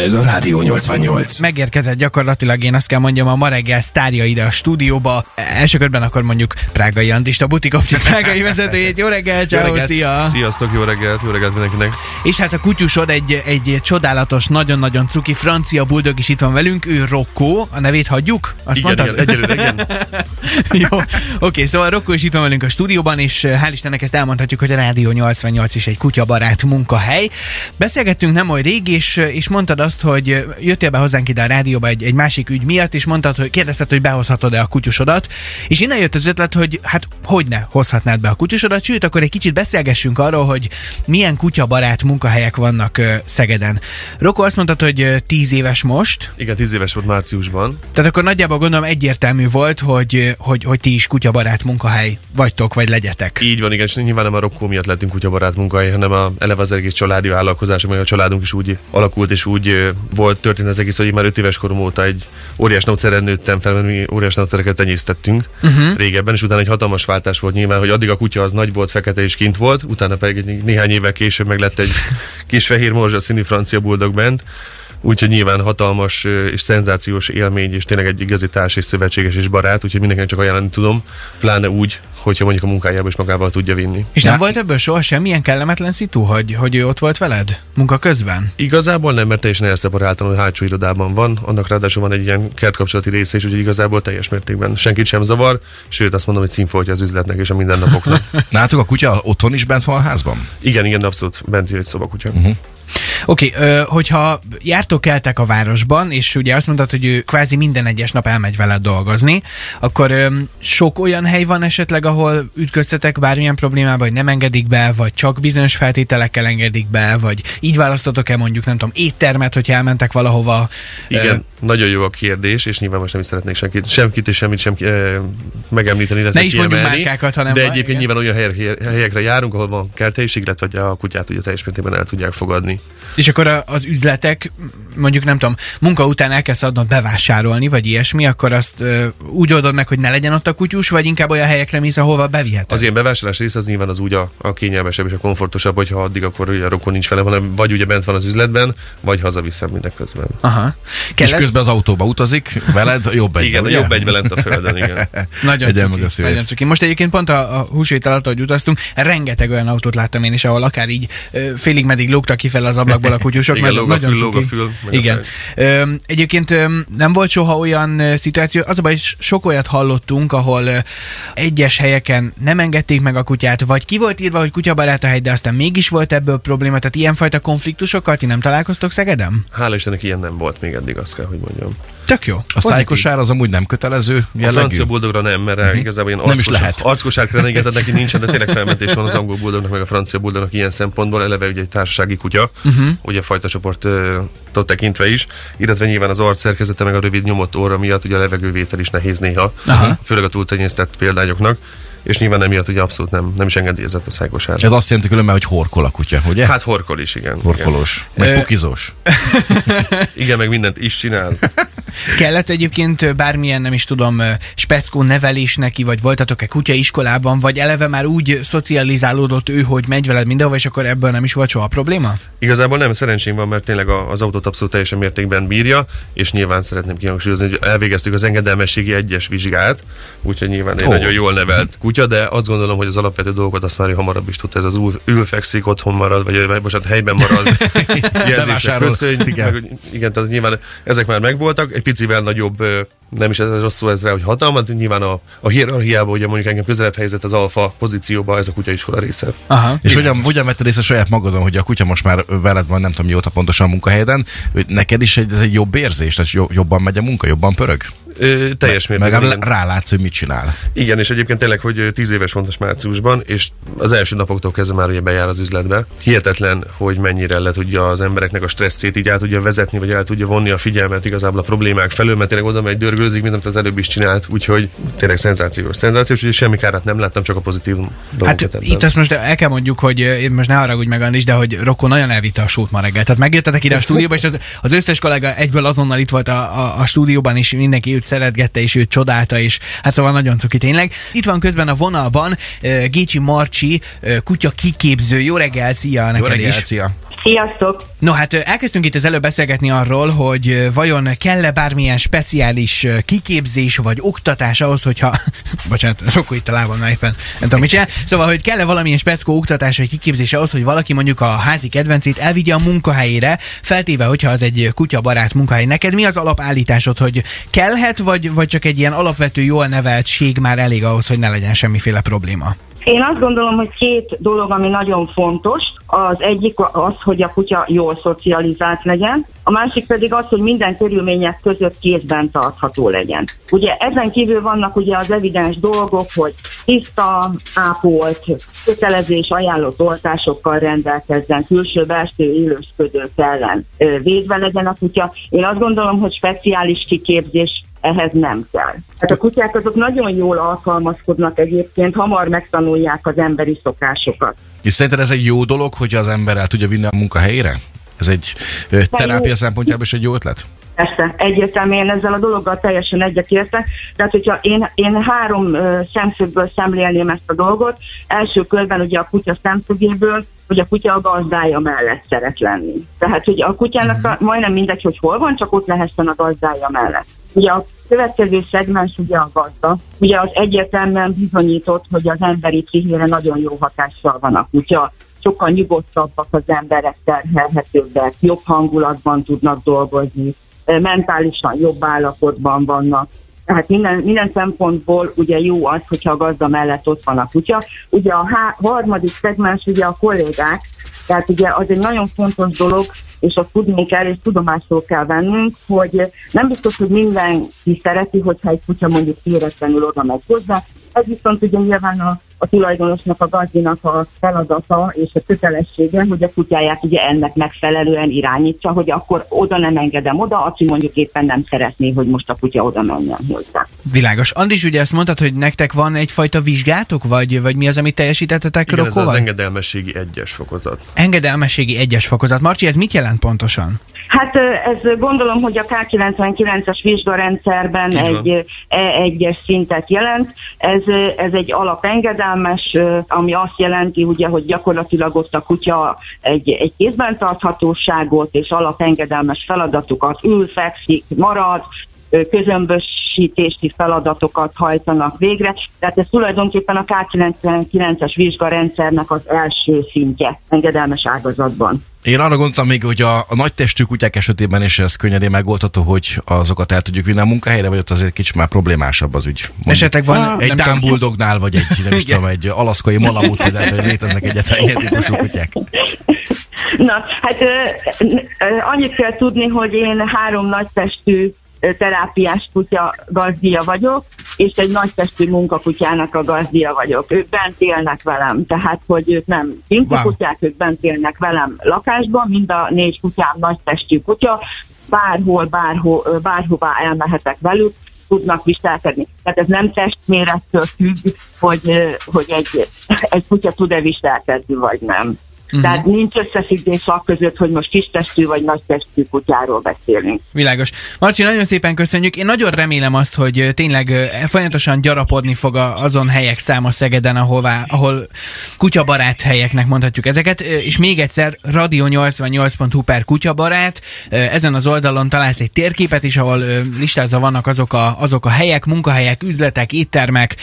Ez a Rádió 88. Megérkezett gyakorlatilag, én azt kell mondjam, a ma reggel sztárja ide a stúdióba. Első körben akkor mondjuk Prágai Andist, a Butik Optik Prágai vezetőjét. Jó reggel, ciao, szia! Sziasztok, jó reggelt, jó reggelt mindenkinek. És hát a kutyusod egy, egy csodálatos, nagyon-nagyon cuki francia buldog is itt van velünk, ő Rocco, a nevét hagyjuk? Azt igen, mondtad? igen, egyelőre igen. Jó, oké, szóval Rocco is itt van velünk a stúdióban, és eh, hál' Istennek ezt elmondhatjuk, hogy a Rádió 88 is egy kutyabarát munkahely. Beszélgettünk nem olyan rég, és, eh, és mondtad azt, hogy eh, jöttél be hozzánk ide a rádióba egy, egy másik ügy miatt, és mondtad, hogy kérdezted, hogy behozhatod-e a kutyusodat, és innen jött az ötlet, hogy hát hogy ne hozhatnád be a kutyusodat, sőt, akkor egy kicsit beszélgessünk arról, hogy milyen kutyabarát munkahelyek vannak Szegeden. Rocco azt mondtad, hogy ö, 10 éves most, Igen, tíz éves volt márciusban. tehát akkor nagyjából gondolom egyértelmű volt, hogy, hogy, hogy ti is kutyabarát munkahely vagytok, vagy legyetek. Így van, igen, és nyilván nem a Rokkó miatt lettünk kutyabarát munkahely, hanem a, eleve az egész családi vállalkozás, meg a családunk is úgy alakult, és úgy volt történt az egész, hogy már 5 éves korom óta egy óriás nauceren nőttem fel, mert mi óriás naucereket tenyésztettünk uh-huh. régebben, és utána egy hatalmas váltás volt nyilván, hogy addig a kutya az nagy volt, fekete és kint volt, utána pedig néhány évvel később meg lett egy kis fehér morzsa színű francia buldog bent, Úgyhogy nyilván hatalmas és szenzációs élmény, és tényleg egy igazi társ és szövetséges és barát, úgyhogy mindenkinek csak ajánlani tudom, pláne úgy, hogyha mondjuk a munkájába is magával tudja vinni. És nem Ja. volt ebből soha semmilyen kellemetlen szitu, hogy, hogy ő ott volt veled munka közben? Igazából nem, mert teljesen elszeparáltan, hogy hátsó irodában van, annak ráadásul van egy ilyen kertkapcsolati része is, úgyhogy igazából teljes mértékben senkit sem zavar, sőt azt mondom, hogy színfoltja az üzletnek és a mindennapoknak. Nálatok a kutya otthon is bent van a házban? igen, igen, abszolút bent egy szobakutya. Uh-huh. Oké, okay, hogyha jártok keltek a városban, és ugye azt mondtad, hogy ő kvázi minden egyes nap elmegy veled dolgozni, akkor ö, sok olyan hely van esetleg, ahol ütköztetek bármilyen problémába, hogy nem engedik be, vagy csak bizonyos feltételekkel engedik be, vagy így választotok-e mondjuk, nem tudom, éttermet, hogyha elmentek valahova. Igen, nagyon jó a kérdés, és nyilván most nem is szeretnék senkit, semkit és semmit sem eh, megemlíteni, illetve Ne is kiemelni. márkákat, hanem De van, egyébként igen. nyilván olyan helyek, helyekre járunk, ahol van kerthelység, illetve hogy a kutyát ugye teljes mértékben el tudják fogadni. És akkor az üzletek, mondjuk nem tudom, munka után elkezd adnod bevásárolni, vagy ilyesmi, akkor azt úgy oldod meg, hogy ne legyen ott a kutyus, vagy inkább olyan helyekre mész, ahova beviheted. Az ilyen bevásárlás rész az nyilván az úgy a, a kényelmesebb és a komfortosabb, hogyha addig akkor ugye a rokon nincs vele, hanem vagy ugye bent van az üzletben, vagy hazaviszem mindeközben. Aha. És Kellett? közben az autóba utazik, veled jobb egy. Igen, jobb egy lent a földön, igen. Nagyon Egyen cuki, meg a nagyon cuki. Most egyébként pont a, a húsvét alatt, ahogy utaztunk, rengeteg olyan autót láttam én is, ahol akár így félig meddig lógtak kifelé az ablakból a kutyusok. Igen, mert nagyon fül, fül, Igen. Ö, egyébként ö, nem volt soha olyan ö, szituáció, az a baj, sok olyat hallottunk, ahol ö, egyes helyeken nem engedték meg a kutyát, vagy ki volt írva, hogy kutyabarát a hely, de aztán mégis volt ebből probléma. Tehát ilyenfajta konfliktusokkal ti nem találkoztok Szegeden? Hála Istennek ilyen nem volt még eddig, azt kell, hogy mondjam. Tök jó. A szájkosár az amúgy nem kötelező A jellegű? francia buldogra nem, mert uh-huh. igazából ilyen Nem is lehet. Arckosár kellene, igen, tehát neki nincsen, de tényleg felmentés van az angol buldognak, meg a francia buldognak ilyen szempontból, eleve ugye egy társasági kutya, uh-huh. ugye fajta csoportot tekintve is, illetve nyilván az arc szerkezete, meg a rövid nyomott óra miatt ugye a levegővétel is nehéz néha, Aha. főleg a túltenyésztett példányoknak, és nyilván emiatt ugye abszolút nem, nem is engedélyezett a szájkosár. Ez azt jelenti különben, hogy horkol a kutya, ugye? Hát horkol is, igen. Horkolós. Meg Ö- pukizós. Igen. igen, meg mindent is csinál. Kellett egyébként bármilyen, nem is tudom, speckó nevelés neki, vagy voltatok-e kutyaiskolában, vagy eleve már úgy szocializálódott ő, hogy megy veled mindenhova, és akkor ebből nem is volt soha probléma? Igazából nem szerencsém van, mert tényleg az autót abszolút teljesen mértékben bírja, és nyilván szeretném kihangsúlyozni, hogy elvégeztük az engedelmességi egyes vizsgát, úgyhogy nyilván egy Ó. nagyon jól nevelt kutya, de azt gondolom, hogy az alapvető dolgokat azt már hamarabb is tudta, ez az ül, ülfekszik, otthon marad, vagy bocsánat, helyben marad, jelzések, Bevásárol. köszönj, Igen. meg, igen, tehát nyilván ezek már megvoltak, egy picivel nagyobb nem is ez rossz szó ezre, hogy hatalmat, nyilván a, a hierarchiában, ugye mondjuk engem közelebb helyezett az alfa pozícióba, ez a kutyaiskola része. Aha. És hogyan, hogyan vetted észre saját magadon, hogy a kutya most már veled van, nem tudom mióta pontosan a munkahelyeden, neked is egy, ez egy jobb érzés, tehát jo- jobban megy a munka, jobban pörög? Ö, teljes Meg mértékben. igen. rálátsz, hogy mit csinál. Igen, és egyébként tényleg, hogy 10 éves volt most márciusban, és az első napoktól kezdve már ugye bejár az üzletbe. Hihetetlen, hogy mennyire le tudja az embereknek a stresszét így el tudja vezetni, vagy el tudja vonni a figyelmet igazából a problémák felől, mert tényleg oda megy dörgőzik, mint amit az előbb is csinált, úgyhogy tényleg szenzációs. Szenzációs, úgyhogy semmi kárát nem láttam, csak a pozitív dolgokat Hát ebben. itt azt most el kell mondjuk, hogy én most ne haragudj meg Andis, de hogy Rokko nagyon elvitte a sót ma reggel. Tehát megjöttetek ide a stúdióba, és az, az összes kollega egyből azonnal itt volt a, a, a stúdióban, és mindenki ült szeretgette, és őt csodálta, és hát szóval nagyon cuki tényleg. Itt van közben a vonalban uh, Gécsi Marcsi, uh, kutya kiképző. Jó reggel, szia Jó neked reggel, is. szia. Sziasztok! No hát elkezdtünk itt az előbb beszélgetni arról, hogy vajon kell-e bármilyen speciális kiképzés vagy oktatás ahhoz, hogyha... Bocsánat, Rokko itt a lábam már éppen, nem tudom mit csinál. Szóval, hogy kell-e valamilyen speckó oktatás vagy kiképzés ahhoz, hogy valaki mondjuk a házi kedvencét elvigye a munkahelyére, feltéve, hogyha az egy kutyabarát munkahely. Neked mi az alapállításod, hogy kellhet, vagy, vagy csak egy ilyen alapvető, jól neveltség már elég ahhoz, hogy ne legyen semmiféle probléma? Én azt gondolom, hogy két dolog, ami nagyon fontos. Az egyik az, hogy a kutya jól szocializált legyen, a másik pedig az, hogy minden körülmények között kézben tartható legyen. Ugye ezen kívül vannak ugye az evidens dolgok, hogy tiszta, ápolt, kötelező és ajánlott oltásokkal rendelkezzen, külső-belső élősködők ellen védve legyen a kutya. Én azt gondolom, hogy speciális kiképzés ehhez nem kell. Hát a kutyák azok nagyon jól alkalmazkodnak egyébként, hamar megtanulják az emberi szokásokat. És szerinted ez egy jó dolog, hogy az ember el tudja vinni a munkahelyére? Ez egy terápia szempontjából is egy jó ötlet? Persze, egyértelműen ezzel a dologgal teljesen egyetértek. Tehát, hogyha én, én három szemszögből szemlélném ezt a dolgot, első körben ugye a kutya szemszögéből, hogy a kutya a gazdája mellett szeret lenni. Tehát, hogy a kutyának a, majdnem mindegy, hogy hol van, csak ott lehessen a gazdája mellett. Ugye a következő szegmens ugye a gazda. Ugye az egyértelműen bizonyított, hogy az emberi pszichére nagyon jó hatással van a kutya. Sokkal nyugodtabbak az emberek, terhelhetőbbek, jobb hangulatban tudnak dolgozni, mentálisan jobb állapotban vannak. Tehát minden, minden szempontból ugye jó az, hogyha a gazda mellett ott van a kutya. Ugye a há- harmadik szegmens ugye a kollégák, tehát ugye az egy nagyon fontos dolog, és azt tudni kell, és tudomásul kell vennünk, hogy nem biztos, hogy mindenki szereti, hogyha egy kutya mondjuk éretlenül oda megy hozzá. Ez viszont ugye nyilván a, a tulajdonosnak, a gazdinak a feladata és a kötelessége, hogy a kutyáját ugye ennek megfelelően irányítsa, hogy akkor oda nem engedem oda, aki mondjuk éppen nem szeretné, hogy most a kutya oda menjen hozzá. Világos. Andis, ugye ezt mondtad, hogy nektek van egyfajta vizsgátok, vagy, vagy mi az, amit teljesítettetek Igen, ez az engedelmességi egyes fokozat. Engedelmességi egyes fokozat. Marcsi, ez mit jelent pontosan? Hát ez gondolom, hogy a K99-es vizsgarendszerben egy E egyes szintet jelent. Ez, ez egy alapengedelmes, ö, ami azt jelenti, ugye, hogy gyakorlatilag ott a kutya egy, egy kézben tarthatóságot és alapengedelmes feladatokat ül, fekszik, marad, ö, közömbösítési feladatokat hajtanak végre. Tehát ez tulajdonképpen a K99-es vizsgarendszernek az első szintje engedelmes ágazatban. Én arra gondoltam még, hogy a, a nagy testű kutyák esetében is ez könnyedén megoldható, hogy azokat el tudjuk vinni a munkahelyre, vagy ott azért kicsit már problémásabb az ügy. Mondjuk Esetleg van... Egy Bulldognál, vagy egy, nem is tudom, egy alaszkai malamut, vagy lehet, hogy léteznek egyetlen ilyen típusú kutyák. Na, hát ö, ö, annyit kell tudni, hogy én három nagytestű terápiás kutya gazdia vagyok, és egy nagytestű munkakutyának a gazdia vagyok. Ők bent élnek velem, tehát hogy ők nem Wow. kutyák, ők bent élnek velem lakásban, mind a négy kutyám nagytestű kutya, bárhol, bárho, ö, bárhová elmehetek velük, tudnak viselkedni. Tehát ez nem testmérettől függ, hogy, hogy egy, egy kutya tud-e viselkedni, vagy nem. Uh-huh. Tehát nincs összefüggés a között, hogy most kistestű vagy nagytestű kutyáról beszélünk. Világos. Marcsi, nagyon szépen köszönjük. Én nagyon remélem azt, hogy tényleg folyamatosan gyarapodni fog a, azon helyek száma Szegeden, ahová, ahol kutyabarát helyeknek mondhatjuk ezeket. És még egyszer, radio88.hu per kutyabarát. Ezen az oldalon találsz egy térképet is, ahol listázva vannak azok a, azok a helyek, munkahelyek, üzletek, éttermek,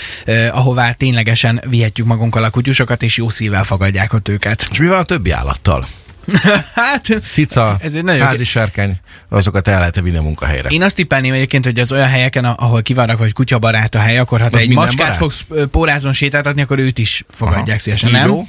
ahová ténylegesen vihetjük magunkkal a kutyusokat, és jó szívvel fogadják ott őket. És mi van a többi állattal? hát, Cica, Ez egy nagyon- házi sárkány, azokat el lehet vinni a munkahelyre. Én azt tippelném egyébként, hogy az olyan helyeken, ahol kivannak, hogy kutyabarát a hely, akkor ha te Az egy macskát barát? fogsz pórázon sétáltatni, akkor őt is fogadják Aha. szívesen, nem?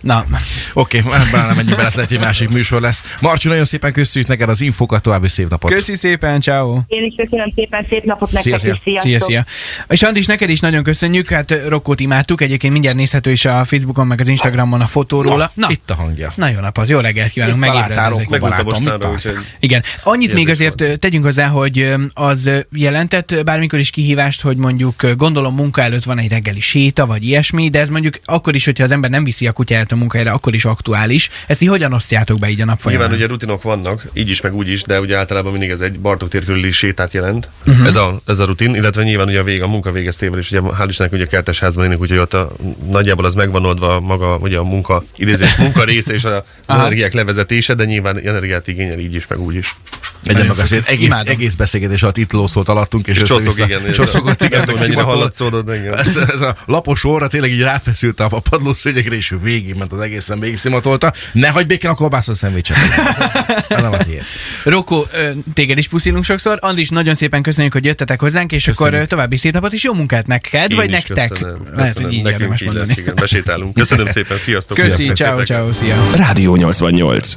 Na, Oké, okay, ebben nem bele, ez lehet, egy másik műsor lesz. Marcsi, nagyon szépen köszönjük neked az infokat, további szép napot. köszi szépen, ciao. Én is köszönöm szépen, szép napot Szia, nektek, szia. és sziasztok! Szia, szia. És Andis, neked is nagyon köszönjük, hát Rokkót imádtuk, egyébként mindjárt nézhető is a Facebookon, meg az Instagramon a fotó róla. Na, itt a hangja. Na jó napot, jó reggelt kívánunk, megébredni Találtál ezek. Rokko Megmondta barátom, mostanra, úgyhogy Igen. Annyit még azért ö, tegyünk hozzá, hogy az jelentett bármikor is kihívást, hogy mondjuk gondolom munka előtt van egy reggeli séta, vagy ilyesmi, de ez mondjuk akkor is, hogyha az ember nem viszi a kutyáját a munkahelyre, akkor is aktuális. Ezt így hogyan osztjátok be így a nap Nyilván folyamán? ugye rutinok vannak, így is, meg úgy is, de ugye általában mindig ez egy Bartók tér körüli sétát jelent. Uh-huh. Ez, a, ez a rutin, illetve nyilván ugye a, vég, a munka végeztével is, ugye hál' Istennek ugye kertesházban élünk, úgyhogy ott a, nagyjából az megvan oldva maga ugye a munka, idézés, munka része és a, Aha. Energiák levezetése, de nyilván energiát igényel így is, meg úgy is. Egyen meg azért egész, Imádom. egész beszélgetés alatt itt lószolt alattunk, és, És csoszog, igen. Csoszogott, igen, meg mennyire hallatszódott, igen. Ez, ez, a lapos óra tényleg így ráfeszült a padlószőnyegre, és ő végig ment az egészen végig szimatolta. Ne hagyj békén a kolbászon szendvicset. Nem a tiéd. Rokó, téged is puszilunk sokszor. Andris, nagyon szépen köszönjük, hogy jöttetek hozzánk, és Köszönjük. akkor további szép napot, és jó munkát neked, Én vagy nektek. Köszönöm, Lehet, köszönöm. hogy így Nekünk így mondani. lesz, igen. Besétálunk. Köszönöm szépen, sziasztok. Köszi, ciao, ciao, szia. Rádió 88.